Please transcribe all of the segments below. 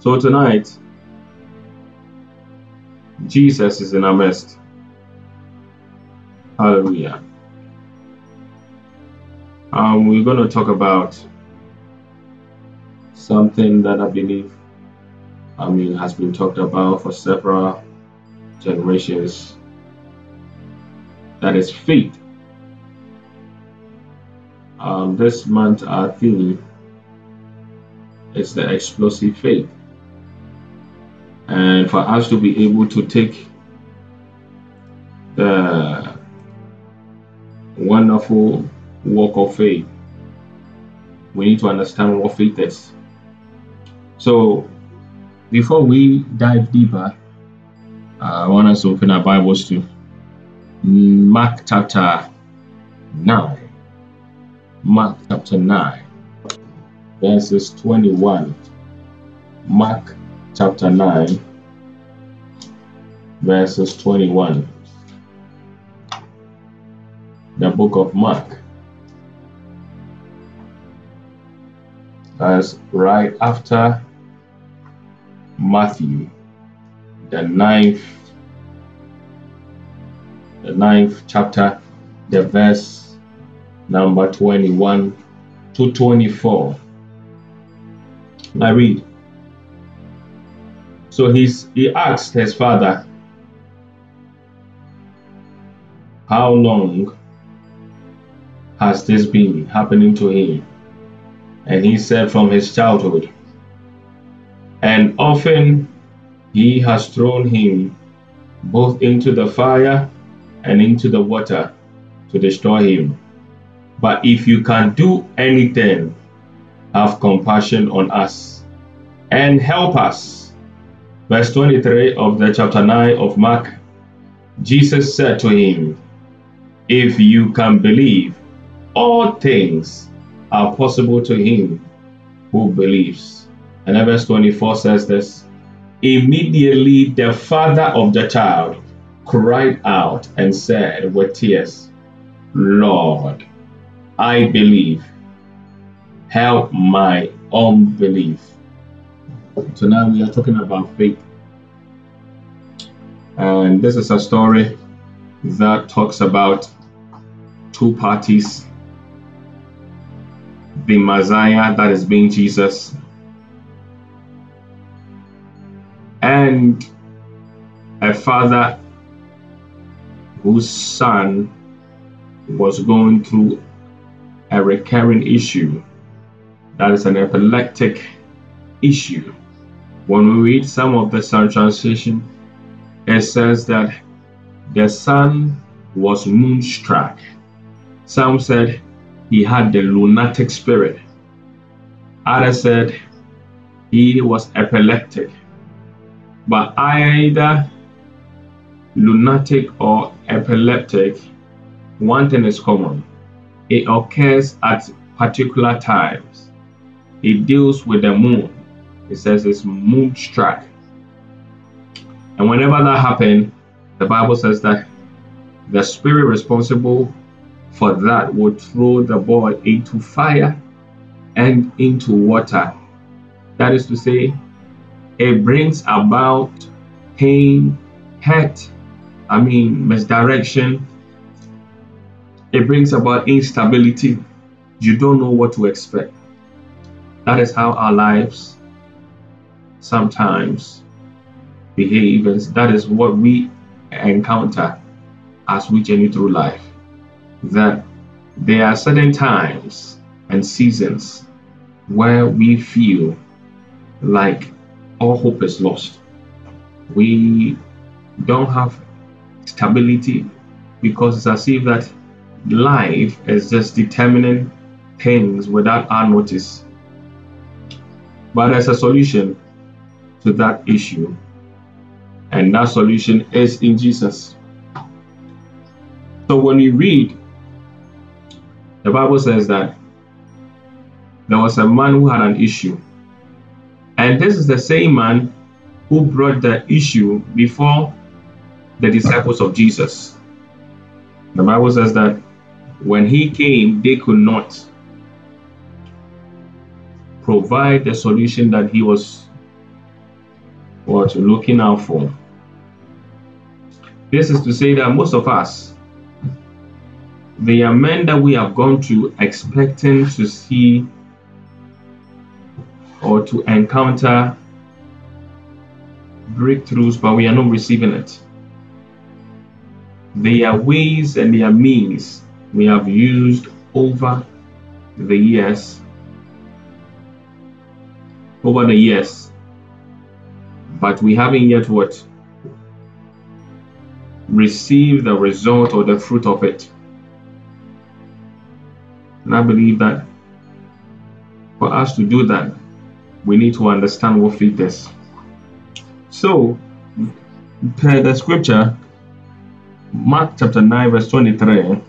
So tonight, Jesus is in our midst. Hallelujah. Um, we're going to talk about something that I believe, I mean, has been talked about for several generations. That is faith. Um, this month, our theme is the explosive faith. And for us to be able to take the wonderful walk of faith, we need to understand what faith is. So, before we dive deeper, uh, I want us to open our Bibles to Mark chapter 9. Mark chapter 9, verses 21. Mark chapter 9, verses 21. The book of Mark. That's right after Matthew, the ninth, the ninth chapter, the verse number 21 to 24. I read. So he's, he asked his father, How long has this been happening to him? And he said, From his childhood. And often he has thrown him both into the fire and into the water to destroy him. But if you can do anything, have compassion on us and help us Verse 23 of the chapter 9 of Mark Jesus said to him, If you can believe, all things are possible to him who believes. And verse 24 says this Immediately the father of the child cried out and said with tears, Lord, I believe. Help my unbelief. So now we are talking about faith. And this is a story that talks about two parties. The Messiah, that is being Jesus, and a father whose son was going through a recurring issue. That is an epileptic issue when we read some of the Sun translation, it says that the son was moonstruck. Some said he had the lunatic spirit. Others said he was epileptic. But either lunatic or epileptic, one thing is common. It occurs at particular times. It deals with the moon it says it's moonstruck. And whenever that happened, the Bible says that the spirit responsible for that would throw the boy into fire and into water. That is to say, it brings about pain, hurt, I mean, misdirection. It brings about instability. You don't know what to expect. That is how our lives sometimes behave, and that is what we encounter as we journey through life. That there are certain times and seasons where we feel like all hope is lost. We don't have stability because it's as if that life is just determining things without our notice. But as a solution, to that issue. And that solution is in Jesus. So when you read, the Bible says that there was a man who had an issue. And this is the same man who brought the issue before the disciples of Jesus. The Bible says that when he came, they could not provide the solution that he was what you're looking out for. This is to say that most of us, the men that we have gone to expecting to see or to encounter breakthroughs, but we are not receiving it. There are ways and there are means we have used over the years, over the years, but we haven't yet what received the result or the fruit of it. And I believe that for us to do that, we need to understand what faith is. So, per the scripture, Mark chapter 9, verse 23.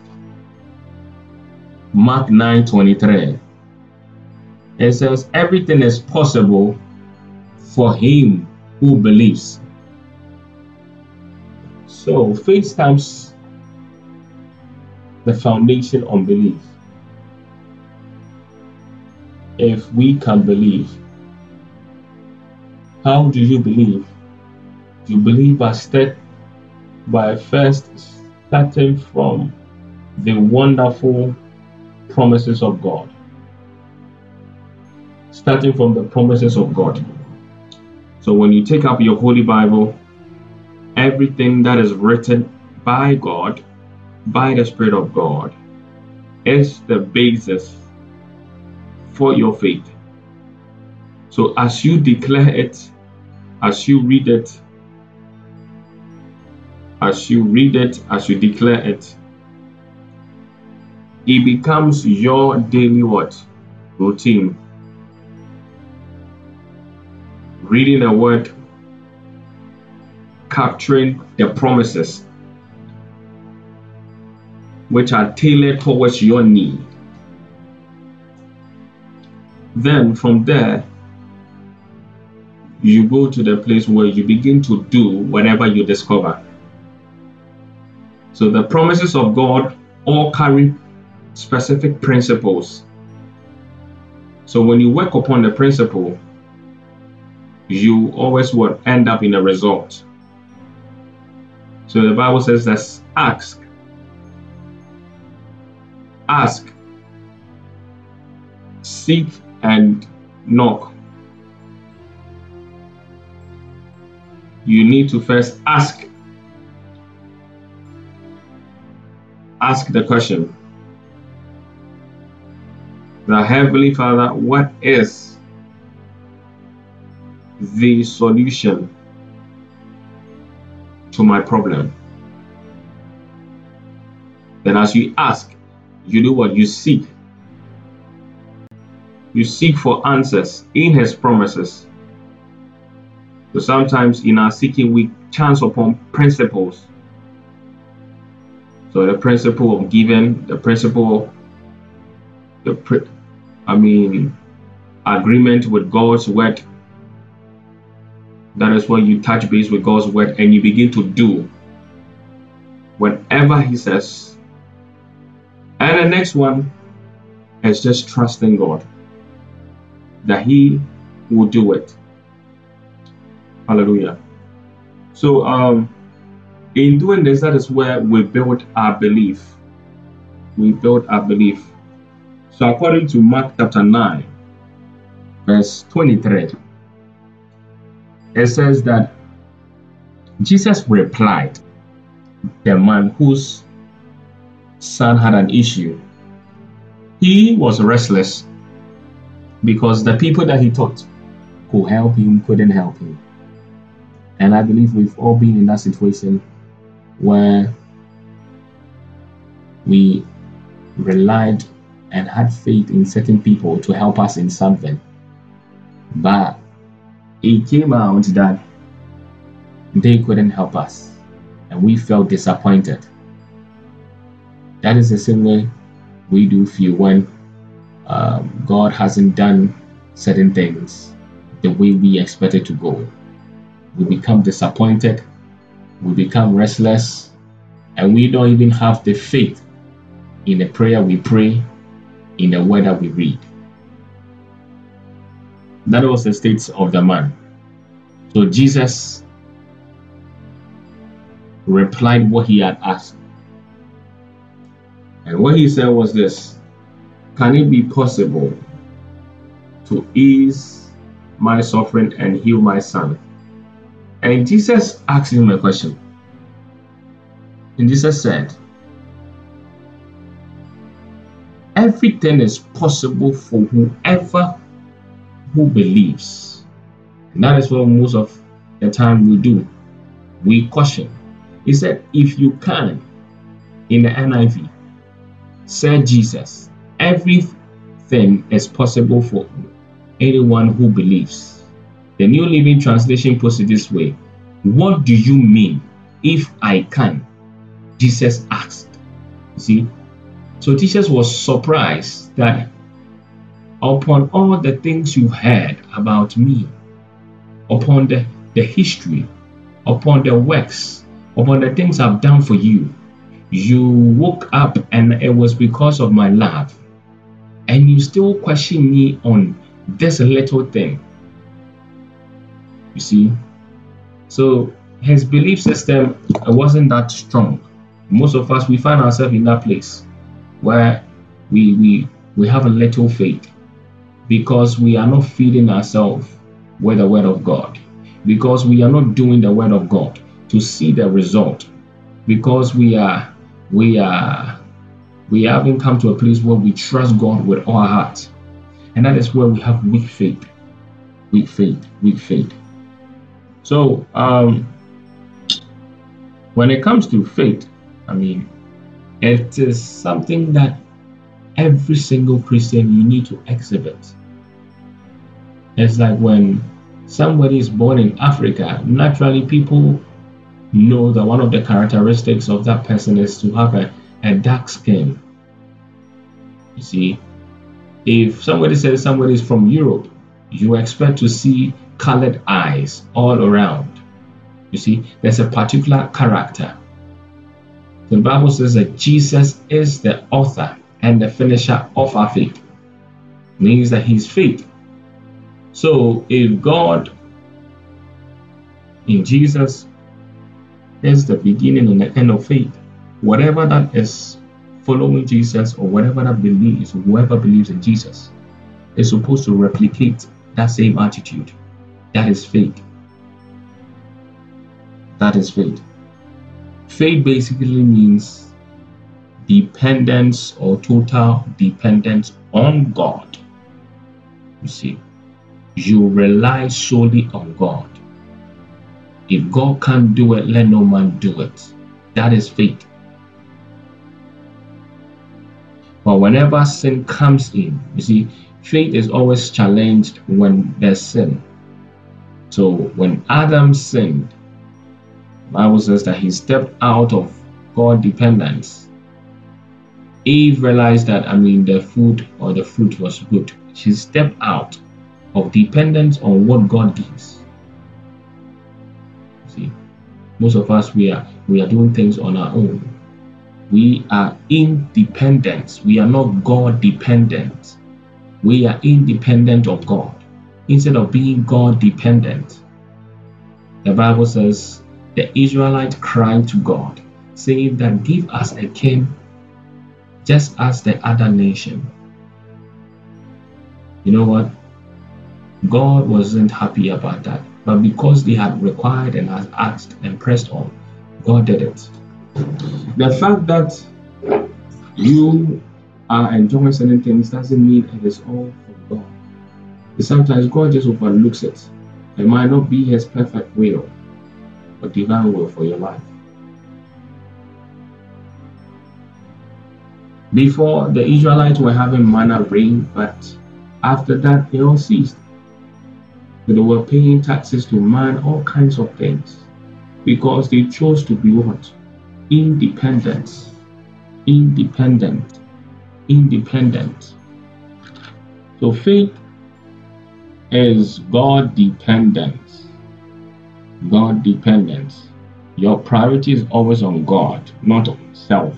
Mark 9 23. It says, Everything is possible for him who believes. So, faith stamps the foundation on belief. If we can believe, how do you believe? You believe by step by first starting from the wonderful promises of God. Starting from the promises of God. So when you take up your Holy Bible, everything that is written by God, by the Spirit of God, is the basis for your faith. So as you declare it, as you read it, as you read it, as you declare it, it becomes your daily what? Routine. Reading the word, capturing the promises which are tailored towards your need. Then from there, you go to the place where you begin to do whatever you discover. So the promises of God all carry specific principles. So when you work upon the principle, you always would end up in a result. So the Bible says that ask, ask, seek, and knock. You need to first ask ask the question the Heavenly Father, what is the solution to my problem? Then, as you ask, you do what you seek. You seek for answers in His promises. So sometimes in our seeking, we chance upon principles so the principle of giving, the principle, the I mean, agreement with God's word. That is when you touch base with God's word and you begin to do whatever He says. And the next one is just trusting God that He will do it. Hallelujah. So, um, in doing this, that is where we build our belief. We build our belief. So, according to Mark chapter 9, verse 23, it says that Jesus replied, the man whose son had an issue. He was restless because the people that he taught could help him couldn't help him. And I believe we've all been in that situation where we relied and had faith in certain people to help us in something. But it came out that they couldn't help us and we felt disappointed. That is the same way we do feel when um, God hasn't done certain things the way we expected to go. We become disappointed we become restless and we don't even have the faith in the prayer we pray, in the word that we read. That was the state of the man. So Jesus replied what he had asked. And what he said was this Can it be possible to ease my suffering and heal my son? And Jesus asked him a question. And Jesus said, Everything is possible for whoever who believes. And that is what most of the time we do. We caution. He said, if you can, in the NIV, said Jesus, everything is possible for anyone who believes. The New Living Translation puts it this way What do you mean if I can? Jesus asked. You see, so Jesus was surprised that upon all the things you heard about me, upon the, the history, upon the works, upon the things I've done for you, you woke up and it was because of my love. And you still question me on this little thing. You see? So his belief system wasn't that strong. Most of us we find ourselves in that place where we we we have a little faith because we are not feeding ourselves with the word of God, because we are not doing the word of God to see the result, because we are we are we haven't come to a place where we trust God with all our heart. And that is where we have weak faith. Weak faith, weak faith. So um when it comes to faith, I mean it is something that every single Christian you need to exhibit. It's like when somebody is born in Africa, naturally people know that one of the characteristics of that person is to have a, a dark skin. You see, if somebody says somebody is from Europe, you expect to see colored eyes all around. You see, there's a particular character. The Bible says that Jesus is the author and the finisher of our faith. Means that he's faith. So if God in Jesus is the beginning and the end of faith, whatever that is following Jesus or whatever that believes, whoever believes in Jesus, is supposed to replicate that same attitude. That is faith. That is faith. Faith basically means dependence or total dependence on God. You see, you rely solely on God. If God can't do it, let no man do it. That is faith. But whenever sin comes in, you see, faith is always challenged when there's sin. So when Adam sinned, Bible says that he stepped out of God dependence. Eve realized that I mean the food or the fruit was good. She stepped out of dependence on what God gives. See, most of us we are we are doing things on our own. We are independent. We are not God dependent. We are independent of God instead of being God dependent. The Bible says the Israelite cried to God, saying that give us a king just as the other nation. You know what? God wasn't happy about that. But because they had required and had asked and pressed on, God did it. The fact that you are enjoying certain things doesn't mean it is all from God. Sometimes God just overlooks it. It might not be His perfect will a divine will for your life. Before the Israelites were having manna rain, but after that it all ceased. They were paying taxes to man, all kinds of things, because they chose to be what? Independent. Independent. Independent. So faith is God dependent God dependence. Your priority is always on God, not on self.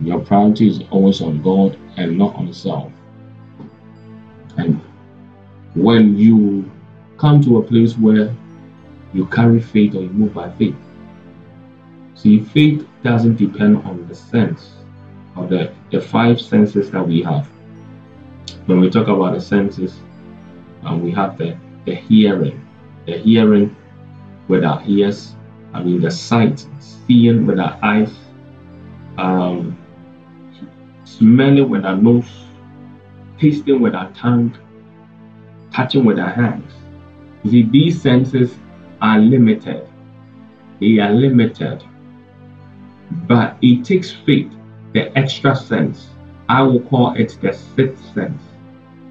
Your priority is always on God and not on self. And when you come to a place where you carry faith or you move by faith. See, faith doesn't depend on the sense or the, the five senses that we have. When we talk about the senses, we have the, the hearing, the hearing with our ears, I mean the sight, seeing with our eyes, um, smelling with our nose, tasting with our tongue, touching with our hands. You see, these senses are limited. They are limited. But it takes faith, the extra sense. I will call it the sixth sense.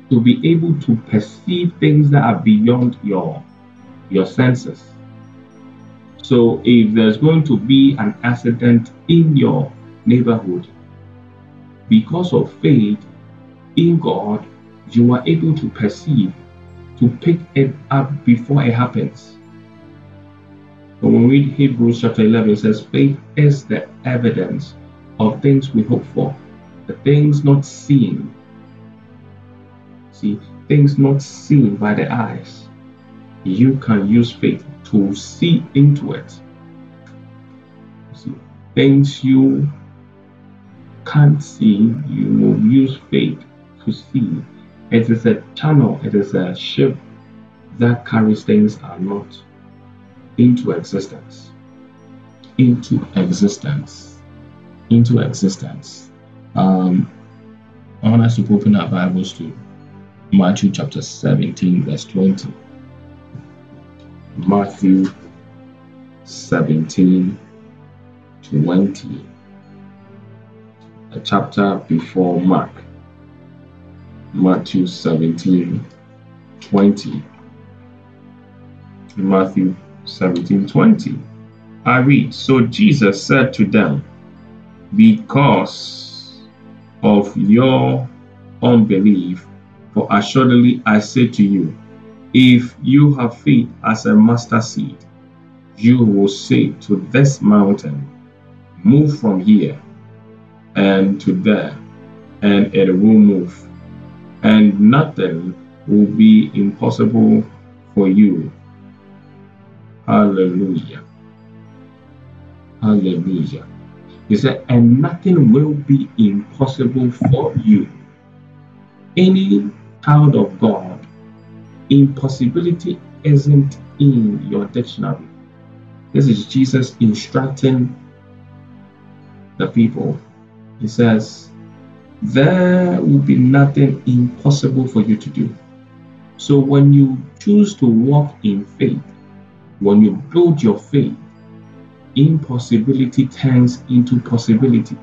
To be able to perceive things that are beyond your your senses. So if there's going to be an accident in your neighborhood, because of faith in God, you are able to perceive, to pick it up before it happens. But when we read Hebrews chapter 11, it says, Faith is the evidence of things we hope for, the things not seen. See, things not seen by the eyes. You can use faith to see into it. See, things you can't see, you will use faith to see. It is a channel, it is a ship that carries things are not into existence. Into existence. Into existence. Um, I want us to open our Bibles to Matthew chapter 17, verse 20. Matthew 17, 20 a chapter before Mark. Matthew 17 20. Matthew 17 20. I read, So Jesus said to them, Because of your unbelief, for assuredly I say to you, if you have faith as a mustard seed, you will say to this mountain, Move from here and to there, and it will move. And nothing will be impossible for you. Hallelujah. Hallelujah. He said, and nothing will be impossible for you. Any child of God, impossibility isn't in your dictionary. This is Jesus instructing the people he says, There will be nothing impossible for you to do. So when you choose to walk in faith, when you build your faith, impossibility turns into possibility.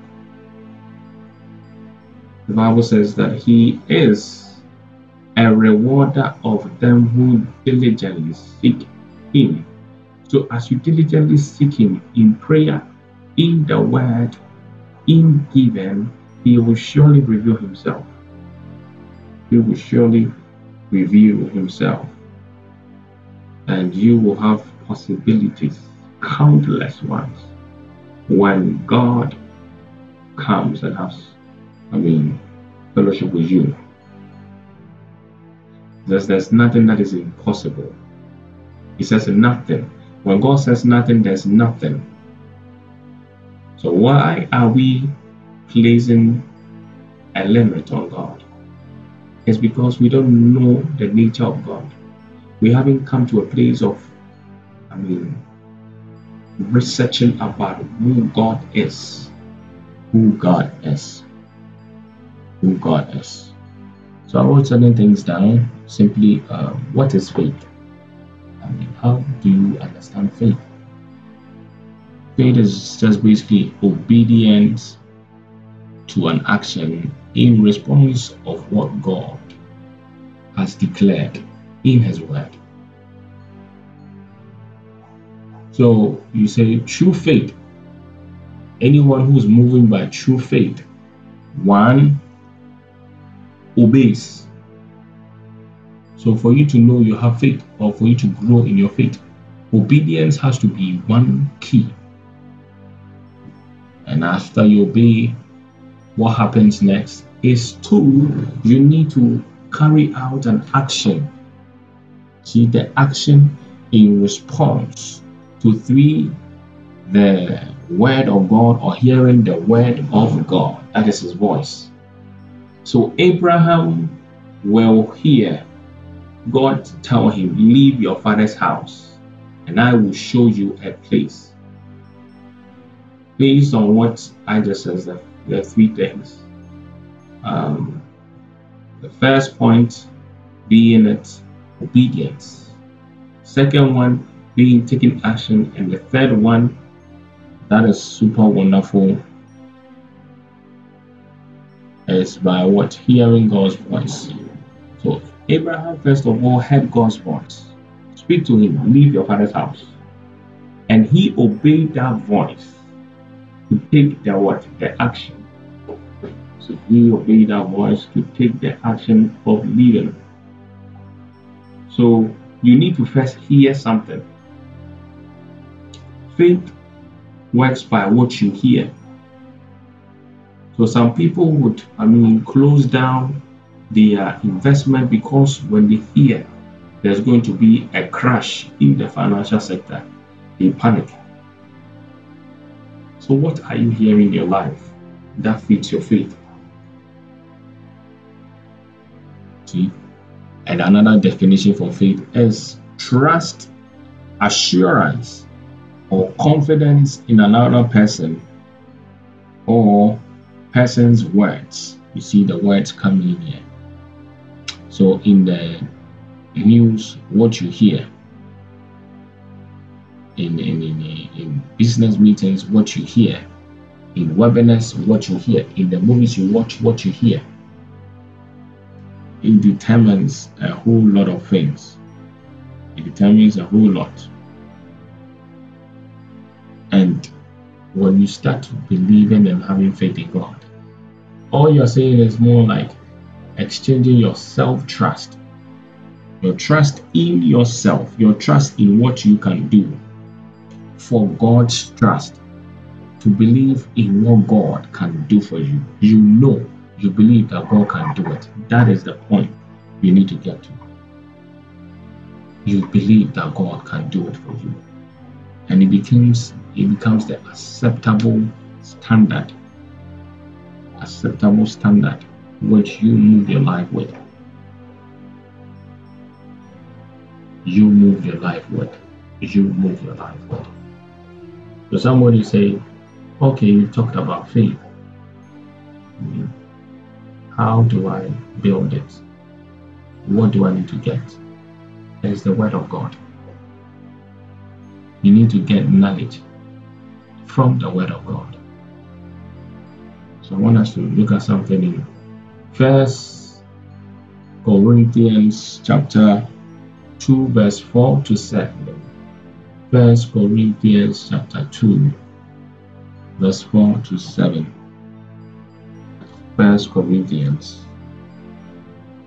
The Bible says that He is a rewarder of them who diligently seek Him. So, as you diligently seek Him in prayer, in the Word, in given, he will surely reveal himself. He will surely reveal himself. And you will have possibilities, countless ones, when God comes and has, I mean, fellowship with you. There's, there's nothing that is impossible. He says nothing. When God says nothing, there's nothing. So why are we placing a limit on God? is because we don't know the nature of God. We haven't come to a place of, I mean, researching about who God is. Who God is. Who God is. So I wrote certain things down. Simply, uh, what is faith? I mean, how do you understand faith? Faith is just basically obedience to an action in response of what God has declared in His Word. So you say true faith. Anyone who's moving by true faith, one obeys. So for you to know you have faith or for you to grow in your faith, obedience has to be one key and after you obey, what happens next is two, you need to carry out an action See the action in response to three the word of God or hearing the word of God. That is his voice. So Abraham will hear God tell him, Leave your father's house, and I will show you a place. Based on what I just said, the, are three things. Um, the first point being it obedience. Second one being taking action, and the third one that is super wonderful is by what hearing God's voice. So Abraham first of all heard God's voice. Speak to him, leave your father's house. And he obeyed that voice to take the what? The action. So he obeyed that voice to take the action of leaving. So you need to first hear something. Faith works by what you hear. So some people would, I mean, close down their investment because when they hear there's going to be a crash in the financial sector, they panic. So, what are you hearing in your life that fits your faith? See? And another definition for faith is trust, assurance, or confidence in another person or person's words. You see the words coming in here. So in the news, what you hear, in, in, in, in business meetings, what you hear, in webinars, what you hear, in the movies you watch, what you hear. It determines a whole lot of things. It determines a whole lot. And when you start believing and having faith in God, all you're saying is more like exchanging your self trust, your trust in yourself, your trust in what you can do for God's trust, to believe in what God can do for you. You know, you believe that God can do it. That is the point you need to get to. You believe that God can do it for you. And it becomes it becomes the acceptable standard. Acceptable standard which you move your life with. You move your life with. You move your life with. So somebody say, okay, you talked about faith. How do I build it? What do I need to get? It's the word of God. You need to get knowledge from the Word of God. So I want us to look at something in First Corinthians chapter 2, verse 4 to 7. First Corinthians chapter 2, verse 4 to 7. First Corinthians.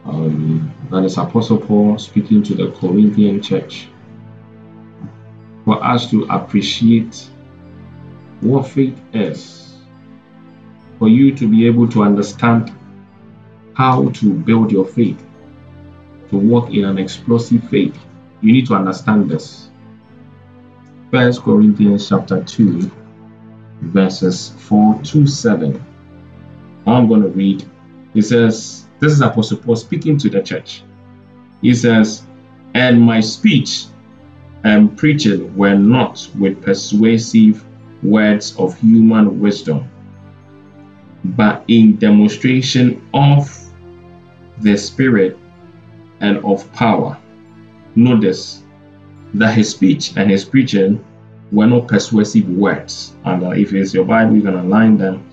Um, that is Apostle Paul speaking to the Corinthian church for us to appreciate what faith is, for you to be able to understand how to build your faith, to walk in an explosive faith, you need to understand this. First Corinthians chapter 2, verses 4 to 7. I'm going to read. He says, This is Apostle Paul speaking to the church. He says, And my speech and preaching were not with persuasive words of human wisdom, but in demonstration of the Spirit and of power. Notice that his speech and his preaching were not persuasive words. And uh, if it's your Bible, you can align them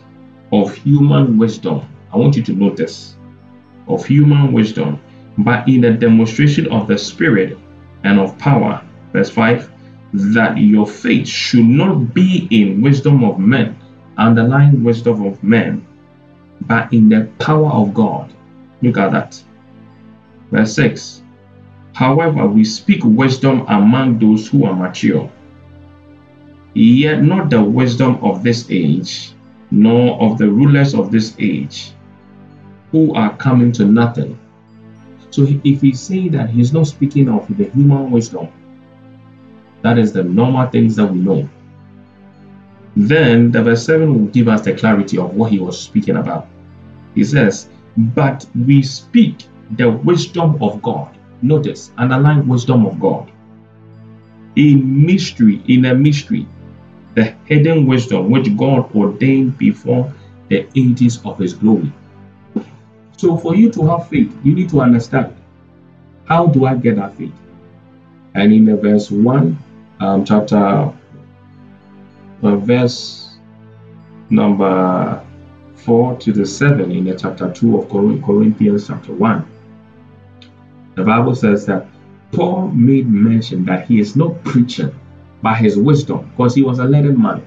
of human wisdom. I want you to notice of human wisdom, but in the demonstration of the Spirit and of power. Verse 5 that your faith should not be in wisdom of men, underlying wisdom of men, but in the power of God. Look at that. Verse 6 However, we speak wisdom among those who are mature, yet not the wisdom of this age, nor of the rulers of this age, who are coming to nothing. So if he's saying that he's not speaking of the human wisdom, that is the normal things that we know. Then the verse 7 will give us the clarity of what he was speaking about. He says, But we speak the wisdom of God. Notice, underline wisdom of God. In mystery, in a mystery, the hidden wisdom which God ordained before the ages of his glory. So for you to have faith, you need to understand how do I get that faith? And in the verse 1, um, chapter, uh, verse number 4 to the 7 in the chapter 2 of Corinthians chapter 1, the Bible says that Paul made mention that he is not preaching by his wisdom because he was a learned man.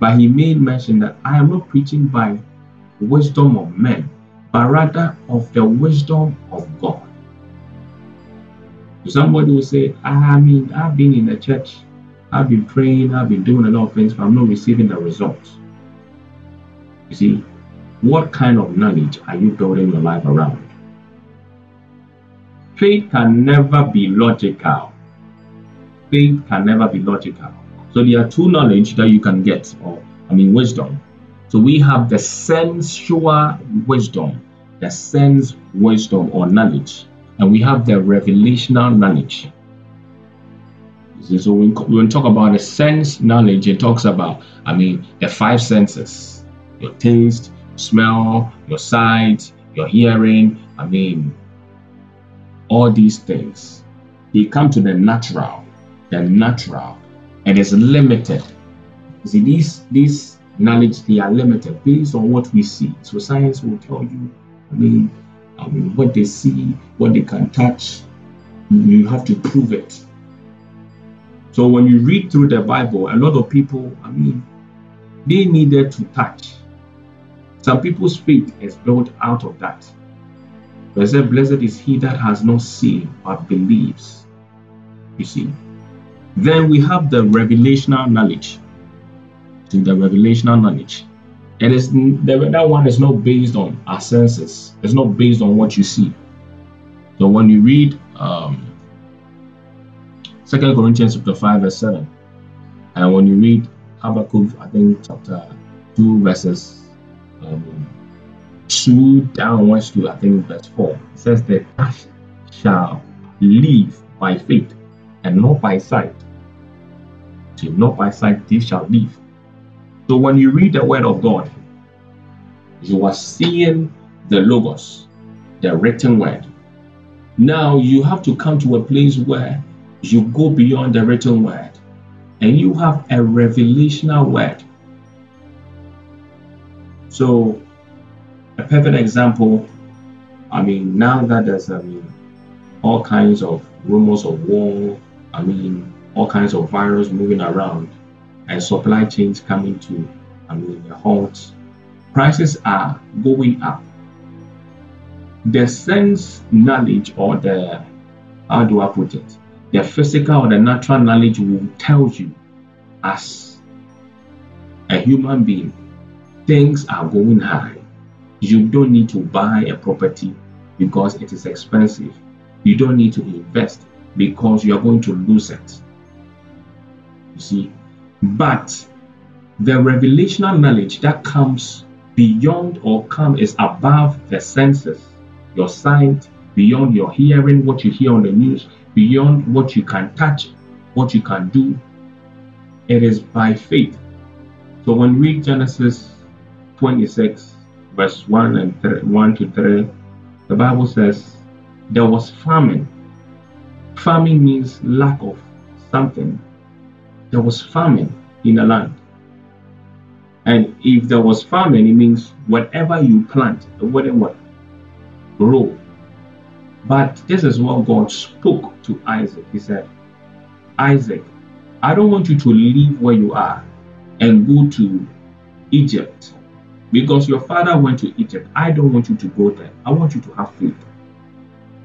But he made mention that I am not preaching by wisdom of men, but rather of the wisdom of God. Somebody will say, I mean, I've been in the church, I've been praying, I've been doing a lot of things, but I'm not receiving the results. You see, what kind of knowledge are you building your life around? Faith can never be logical. Faith can never be logical. So there are two knowledge that you can get, or I mean wisdom. So we have the sensual wisdom, the sense wisdom or knowledge, and we have the revelational knowledge. So when, when we talk about the sense knowledge, it talks about, I mean, the five senses your taste, smell, your sight, your hearing, I mean, all these things. They come to the natural, the natural, and it's limited. You see, these these knowledge they are limited based on what we see. So science will tell you, I mean, I mean what they see, what they can touch. You have to prove it. So when you read through the Bible, a lot of people, I mean, they needed to touch. Some people's faith is built out of that. But said, Blessed is he that has not seen but believes. You see. Then we have the revelational knowledge. See, the revelational knowledge. It is the, that one is not based on our senses. It's not based on what you see. So when you read um, 2 Corinthians chapter 5, verse 7, and when you read Habakkuk, I think chapter 2, verses um, 2 downwards to I think verse 4. It says The that shall live by faith and not by sight. So not by sight they shall live. So when you read the word of God, you are seeing the logos, the written word. Now you have to come to a place where you go beyond the written word and you have a revelational word so, a perfect example. I mean, now that there's I mean all kinds of rumors of war. I mean, all kinds of virus moving around, and supply chains coming to I mean a halt. Prices are going up. The sense knowledge or the how do I put it? The physical or the natural knowledge will tell you as a human being things are going high. You don't need to buy a property because it is expensive. You don't need to invest because you are going to lose it. You see, but the revelational knowledge that comes beyond or come is above the senses, your sight, beyond your hearing, what you hear on the news, beyond what you can touch, what you can do. It is by faith. So when we read Genesis 26, verse 1 and 3, 1 to 3, the Bible says, There was famine. Famine means lack of something. There was famine in the land. And if there was famine, it means whatever you plant, it wouldn't what? Grow. But this is what God spoke to Isaac. He said, Isaac, I don't want you to leave where you are and go to Egypt because your father went to Egypt. I don't want you to go there. I want you to have faith.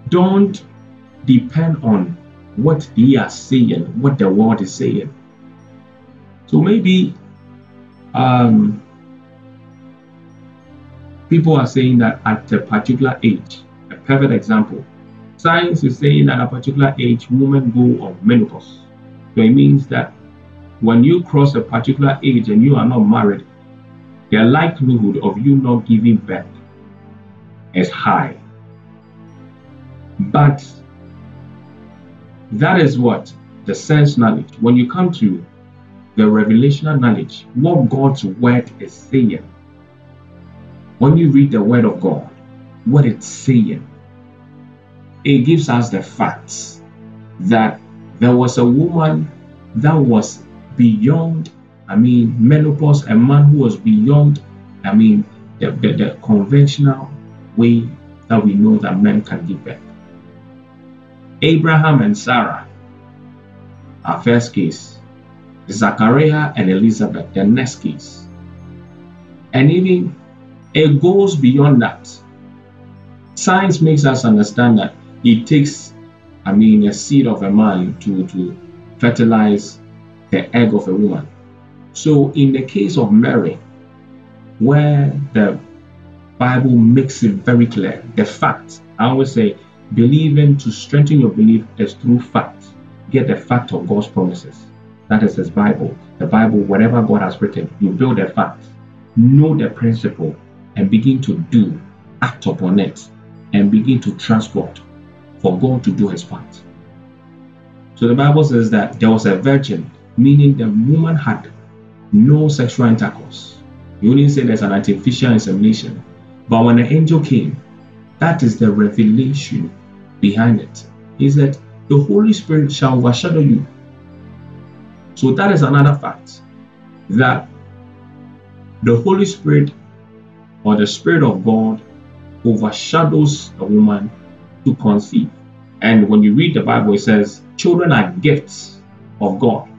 Don't depend on what they are saying, what the world is saying. So maybe um, people are saying that at a particular age, a perfect example. Science is saying at a particular age, women go on menopause. So it means that when you cross a particular age and you are not married, the likelihood of you not giving birth is high. But that is what the sense knowledge. When you come to the revelational knowledge, what God's word is saying. When you read the word of God, what it's saying, it gives us the facts that there was a woman that was beyond, I mean, menopause, a man who was beyond, I mean, the, the, the conventional way that we know that men can give birth. Abraham and Sarah, our first case, Zachariah and Elizabeth, the next case. And even it goes beyond that. Science makes us understand that it takes, I mean, a seed of a man to, to fertilize the egg of a woman. So, in the case of Mary, where the Bible makes it very clear, the fact, I always say, believing to strengthen your belief is through fact. Get the fact of God's promises. That is His Bible. The Bible, whatever God has written, you build the fact, know the principle, and begin to do, act upon it, and begin to trust God for God to do His part. So the Bible says that there was a virgin meaning the woman had no sexual intercourse. You only say there's an artificial insemination. But when the angel came, that is the revelation behind it. Is that the Holy Spirit shall overshadow you. So that is another fact that the Holy Spirit or the Spirit of God overshadows a woman to conceive. And when you read the Bible, it says, children are gifts of God.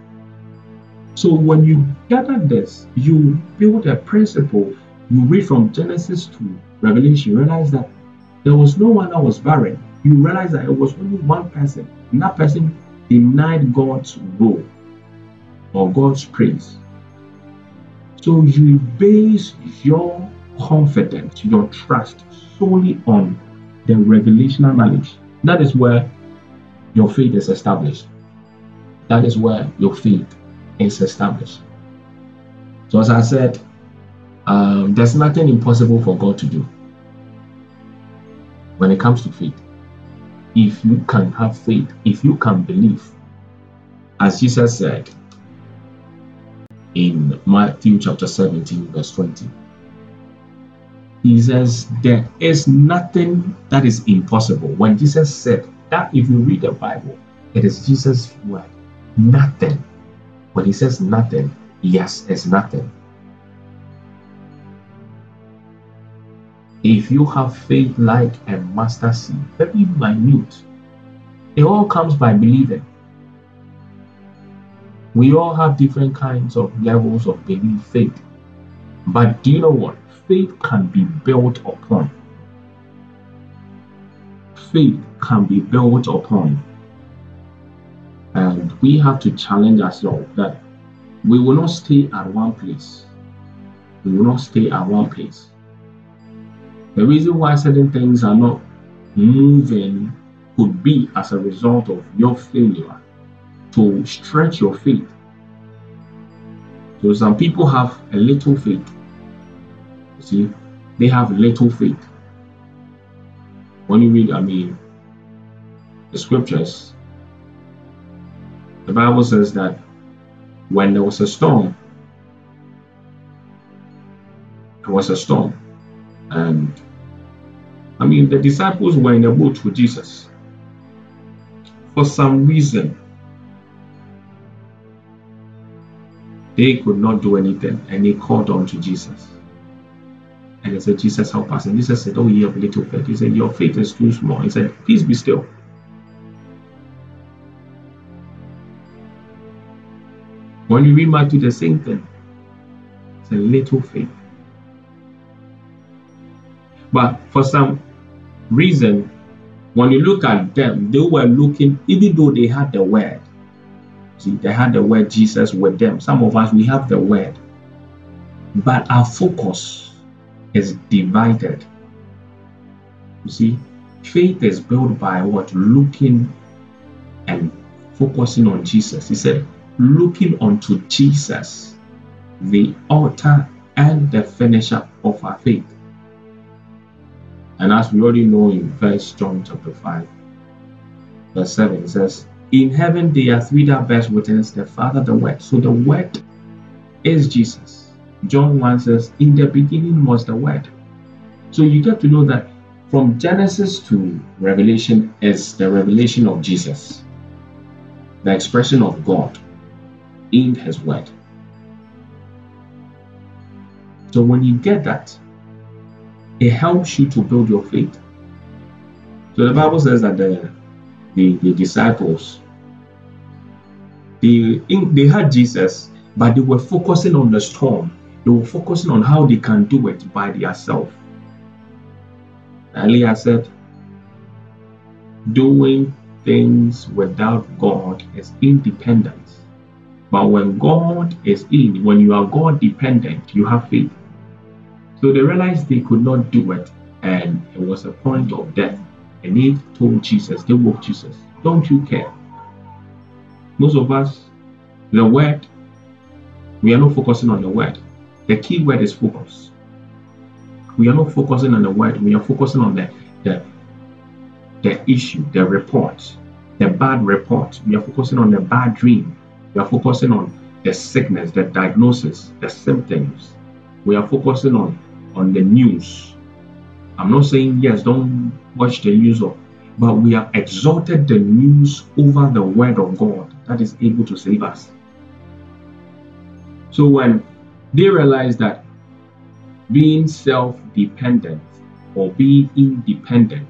So when you gather this, you build a principle. You read from Genesis to Revelation, you realize that there was no one that was barren. You realize that it was only one person, and that person denied God's role or God's praise. So you base your confidence, your trust solely on the revelational knowledge. That is where your faith is established. That is where your faith is established. So, as I said, um, there's nothing impossible for God to do when it comes to faith. If you can have faith, if you can believe, as Jesus said in Matthew chapter 17, verse 20, he says, There is nothing that is impossible. When Jesus said that, if you read the Bible, it is Jesus' word. Nothing when he says nothing, yes, it's nothing. If you have faith like a mustard seed, very minute, it all comes by believing. We all have different kinds of levels of belief faith. But do you know what? Faith can be built upon. Faith can be built upon and we have to challenge ourselves that we will not stay at one place. We will not stay at one place. The reason why certain things are not moving could be as a result of your failure to stretch your faith. So some people have a little faith. You see, they have little faith. When you read, I mean, the scriptures, the Bible says that when there was a storm, there was a storm. And I mean, the disciples were in a boat with Jesus. For some reason, they could not do anything, and they called on to Jesus. And they said, Jesus, help us. And Jesus said, Oh, you have little faith. He said, Your faith is too small. He said, Please be still. When you read Matthew, the same thing. It's a little faith. But for some reason, when you look at them, they were looking, even though they had the word. See, they had the word Jesus with them. Some of us, we have the word. But our focus is divided. You see, faith is built by what? Looking and focusing on Jesus. He said, looking unto Jesus, the author and the finisher of our faith. And as we already know in First John chapter 5, verse 7, it says, In heaven there are three that bear witness, the Father, the Word. So the Word is Jesus. John 1 says, In the beginning was the Word. So you get to know that from Genesis to Revelation is the revelation of Jesus, the expression of God in His Word. So when you get that, it helps you to build your faith. So the Bible says that the the, the disciples they they had Jesus, but they were focusing on the storm. They were focusing on how they can do it by themselves. Earlier said, doing things without God is independence. But when God is in, when you are God dependent, you have faith. So they realized they could not do it, and it was a point of death. And they told Jesus, they woke Jesus, Don't you care? Most of us, the word, we are not focusing on the word. The key word is focus. We are not focusing on the word, we are focusing on the, the, the issue, the report, the bad report. We are focusing on the bad dream. We are focusing on the sickness, the diagnosis, the symptoms. We are focusing on on the news. I'm not saying yes, don't watch the news, of, but we have exalted the news over the word of God that is able to save us. So when they realize that being self dependent or being independent,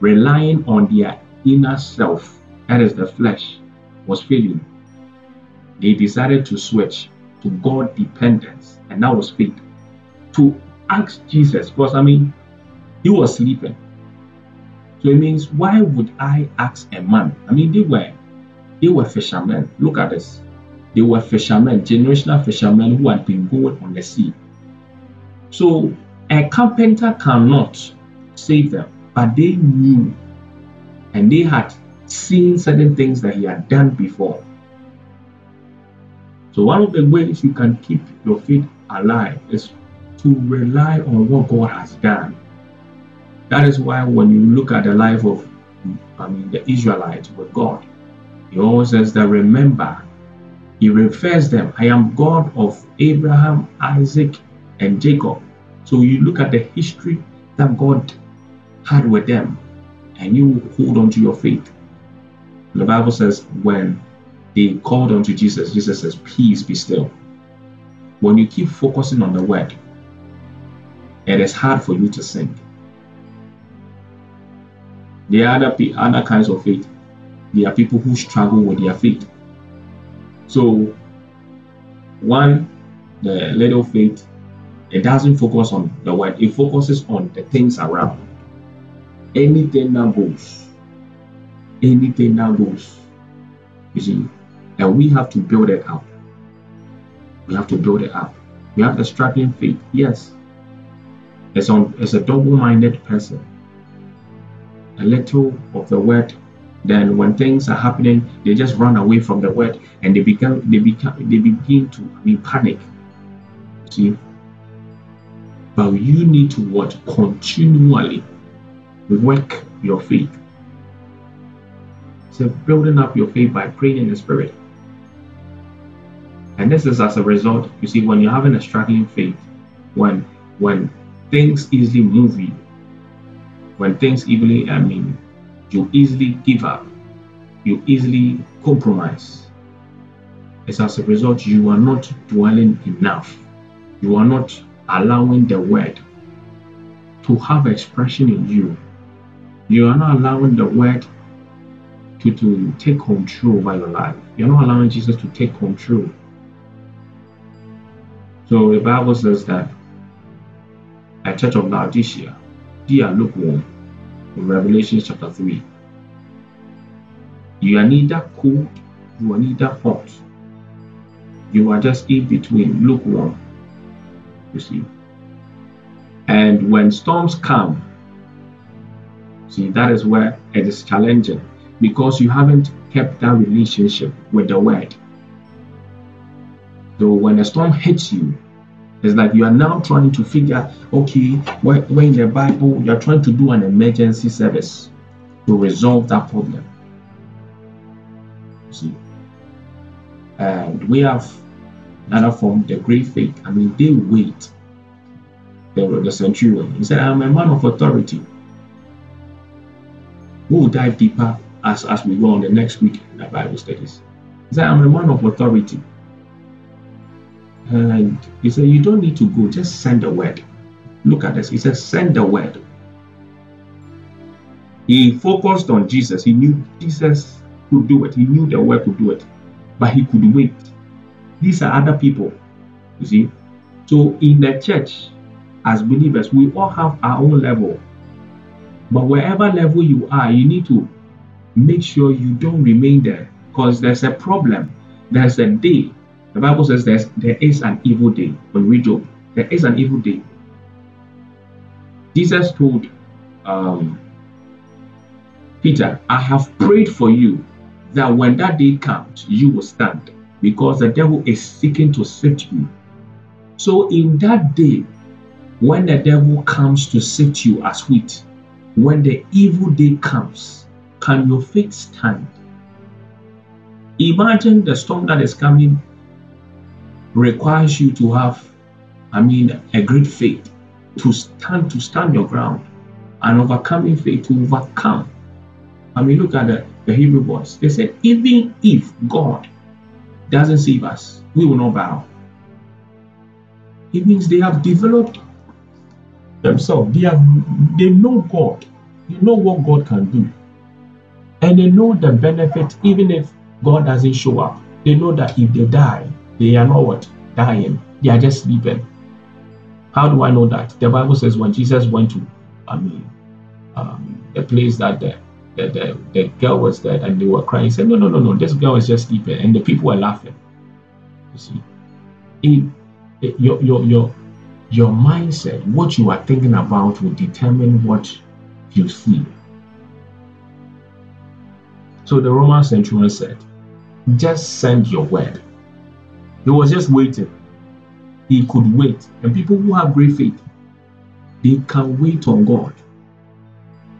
relying on their inner self, that is the flesh, was failing, they decided to switch to God dependence, and that was faith. To ask Jesus, because I mean, he was sleeping. So it means, why would I ask a man? I mean, they were they were fishermen. Look at this. They were fishermen, generational fishermen who had been going on the sea. So a carpenter cannot save them, but they knew and they had seen certain things that he had done before. So one of the ways you can keep your faith alive is to rely on what God has done. That is why when you look at the life of I mean the Israelites with God, he always says that remember, he refers them, I am God of Abraham, Isaac, and Jacob. So you look at the history that God had with them, and you hold on to your faith. The Bible says when they called unto Jesus, Jesus says, Peace be still. When you keep focusing on the word, it is hard for you to sink. There are other, other kinds of faith. There are people who struggle with their faith. So, one, the little faith, it doesn't focus on the word, it focuses on the things around. Anything that goes. Anything that goes. You see, and we have to build it up. We have to build it up. We have the struggling faith, yes, As, on, is a double-minded person. A little of the word, then when things are happening, they just run away from the word and they become they become they begin to be panic. See? But you need to what continually work your faith. So building up your faith by praying in the spirit. And this is as a result, you see, when you're having a struggling faith, when when things easily move you. When things easily, I mean, you easily give up, you easily compromise. It's as a result, you are not dwelling enough. You are not allowing the word to have expression in you. You are not allowing the word to, to take control over your life. You're not allowing Jesus to take control. So the Bible says that a church of Laodicea, they are lukewarm Revelation chapter 3. You are neither cold, you are neither hot. You are just in between, lukewarm. You see. And when storms come, See, that is where it is challenging because you haven't kept that relationship with the word. So when a storm hits you, it's like you are now trying to figure, okay, where, in the Bible you're trying to do an emergency service to resolve that problem. See, and we have another form, the great faith. I mean, they wait. The, the centurion. He said, I'm a man of authority. We will dive deeper as, as we go on the next week in the Bible studies. He said, I'm a man of authority. And he said, You don't need to go, just send a word. Look at this. He said, Send the word. He focused on Jesus. He knew Jesus could do it. He knew the word could do it. But he could wait. These are other people. You see? So in the church, as believers, we all have our own level. But wherever level you are, you need to make sure you don't remain there because there's a problem. There's a day the Bible says there's, there is an evil day. When we Job, there is an evil day. Jesus told um, Peter, I have prayed for you that when that day comes, you will stand because the devil is seeking to sift you. So, in that day, when the devil comes to sift you as wheat, when the evil day comes, can your faith stand? Imagine the storm that is coming requires you to have, I mean, a great faith to stand to stand your ground and overcoming faith to overcome. I mean, look at the, the Hebrew boys. They said, even if God doesn't save us, we will not bow. It means they have developed themselves. They have they know God. They know what God can do. And they know the benefit, even if God doesn't show up. They know that if they die, they are not what? Dying. They are just sleeping. How do I know that? The Bible says when Jesus went to, I mean, um, the place that the, the, the, the girl was dead and they were crying, he said, No, no, no, no, this girl is just sleeping. And the people were laughing. You see, your, your, your, your mindset, what you are thinking about, will determine what you see. So the Roman centurion said, Just send your word he was just waiting. He could wait. And people who have great faith, they can wait on God.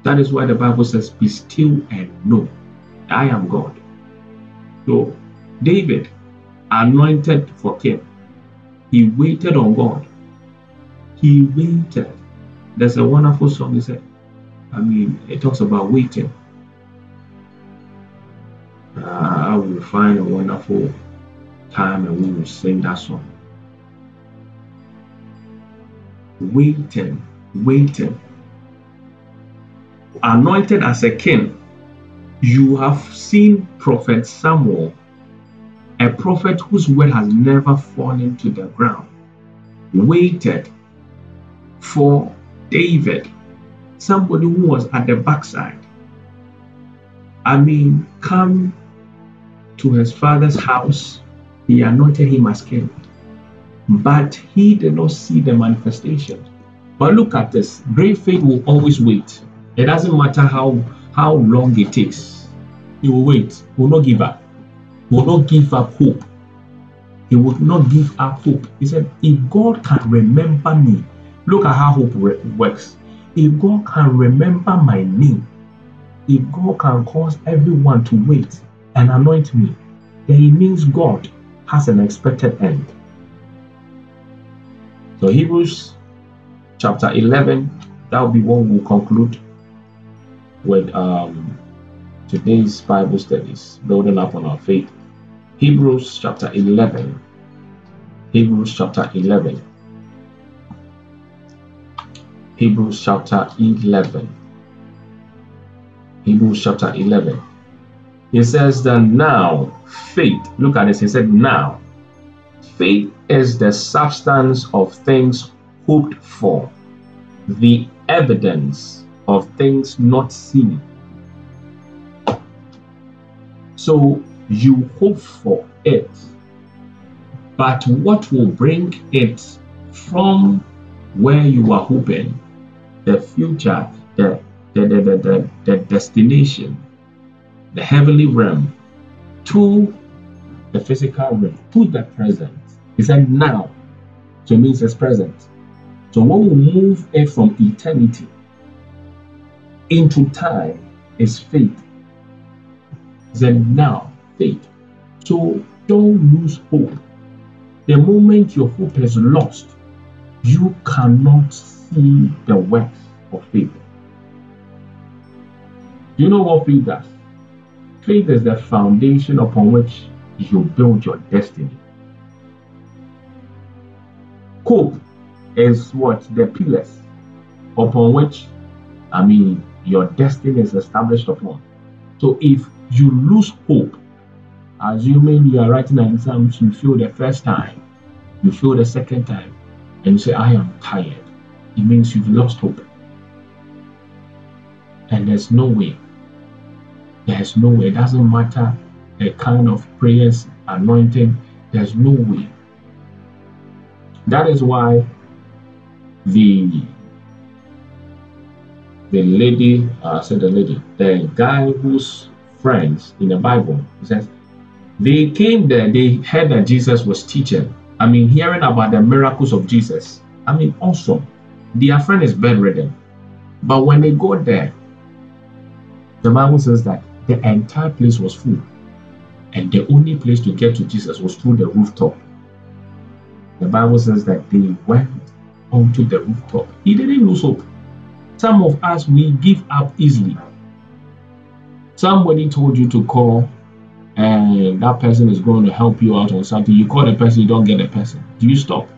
That is why the Bible says, Be still and know I am God. So, David, anointed for king, he waited on God. He waited. There's a wonderful song, he said. I mean, it talks about waiting. Ah, I will find a wonderful time and we will sing that song. Waiting, waiting. Anointed as a king, you have seen Prophet Samuel, a prophet whose word has never fallen to the ground, waited for David, somebody who was at the backside. I mean, come to his father's house he anointed him as king. But he did not see the manifestation. But look at this great faith will always wait. It doesn't matter how, how long it takes, he will wait, will not give up, will not give up hope. He will not give up hope. He said, If God can remember me, look at how hope works. If God can remember my name, if God can cause everyone to wait and anoint me, then it means God has an expected end. So, Hebrews chapter 11, that will be what we'll conclude with um, today's Bible studies, building up on our faith. Hebrews chapter 11. Hebrews chapter 11. Hebrews chapter 11. Hebrews chapter 11. He says that now faith, look at this, he said, now faith is the substance of things hoped for, the evidence of things not seen. So you hope for it, but what will bring it from where you are hoping, the future, the the, the, the, the, destination, the heavenly realm, to the physical realm, to the present. He said now. So it means it's present. So when we move it from eternity into time is faith. He said now, faith. So don't lose hope. The moment your hope is lost, you cannot see the works of faith. Do you know what faith does? Faith is the foundation upon which you build your destiny. Hope is what the pillars upon which, I mean, your destiny is established upon. So if you lose hope, assuming you are writing an exam, you feel the first time, you feel the second time, and you say, I am tired, it means you've lost hope. And there's no way. There's no way. It doesn't matter the kind of prayers, anointing, there's no way. That is why the the lady, uh, said the lady, the guy whose friends in the Bible, says, they came there, they heard that Jesus was teaching. I mean, hearing about the miracles of Jesus. I mean, awesome. Their friend is bedridden. But when they go there, the Bible says that the entire place was full. And the only place to get to Jesus was through the rooftop. The Bible says that they went onto the rooftop. He didn't lose hope. Some of us, we give up easily. Somebody told you to call, and that person is going to help you out on something. You call the person, you don't get the person. Do you stop?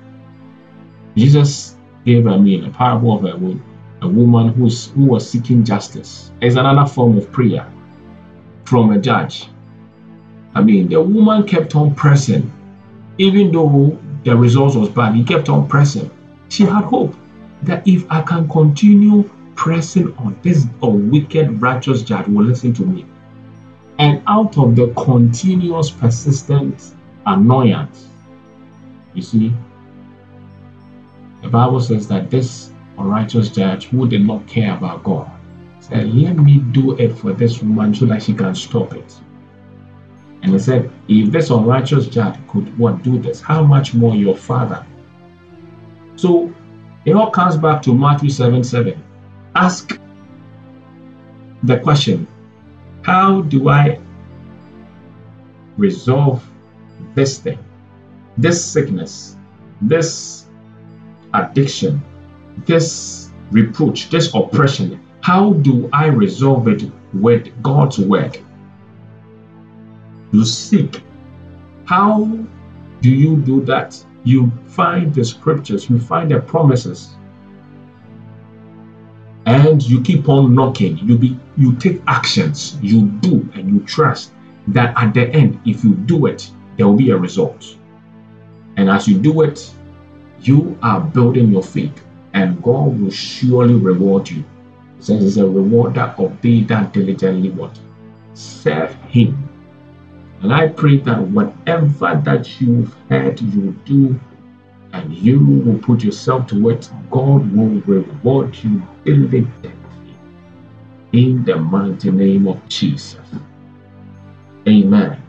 Jesus gave, I mean, a parable of a, woman who's, who was seeking justice. It's another form of prayer from a judge. I mean, the woman kept on pressing, even though the result was bad. He kept on pressing. She had hope that if I can continue pressing on, this a wicked, righteous judge will listen to me. And out of the continuous, persistent annoyance, you see, the Bible says that this unrighteous judge who did not care about God said, Let me do it for this woman so that she can stop it. And he said, If this unrighteous judge could what do this, how much more your father? So it all comes back to Matthew 7 7. Ask the question How do I resolve this thing, this sickness, this addiction, this reproach, this oppression? How do I resolve it with God's word? You seek. How do you do that? You find the scriptures, you find the promises, and you keep on knocking. You be you take actions, you do, and you trust that at the end, if you do it, there will be a result. And as you do it, you are building your faith, and God will surely reward you. Says it's a rewarder of they that diligently what? Serve him. And I pray that whatever that you've heard you do and you will put yourself to it, God will reward you diligently in the mighty name of Jesus. Amen.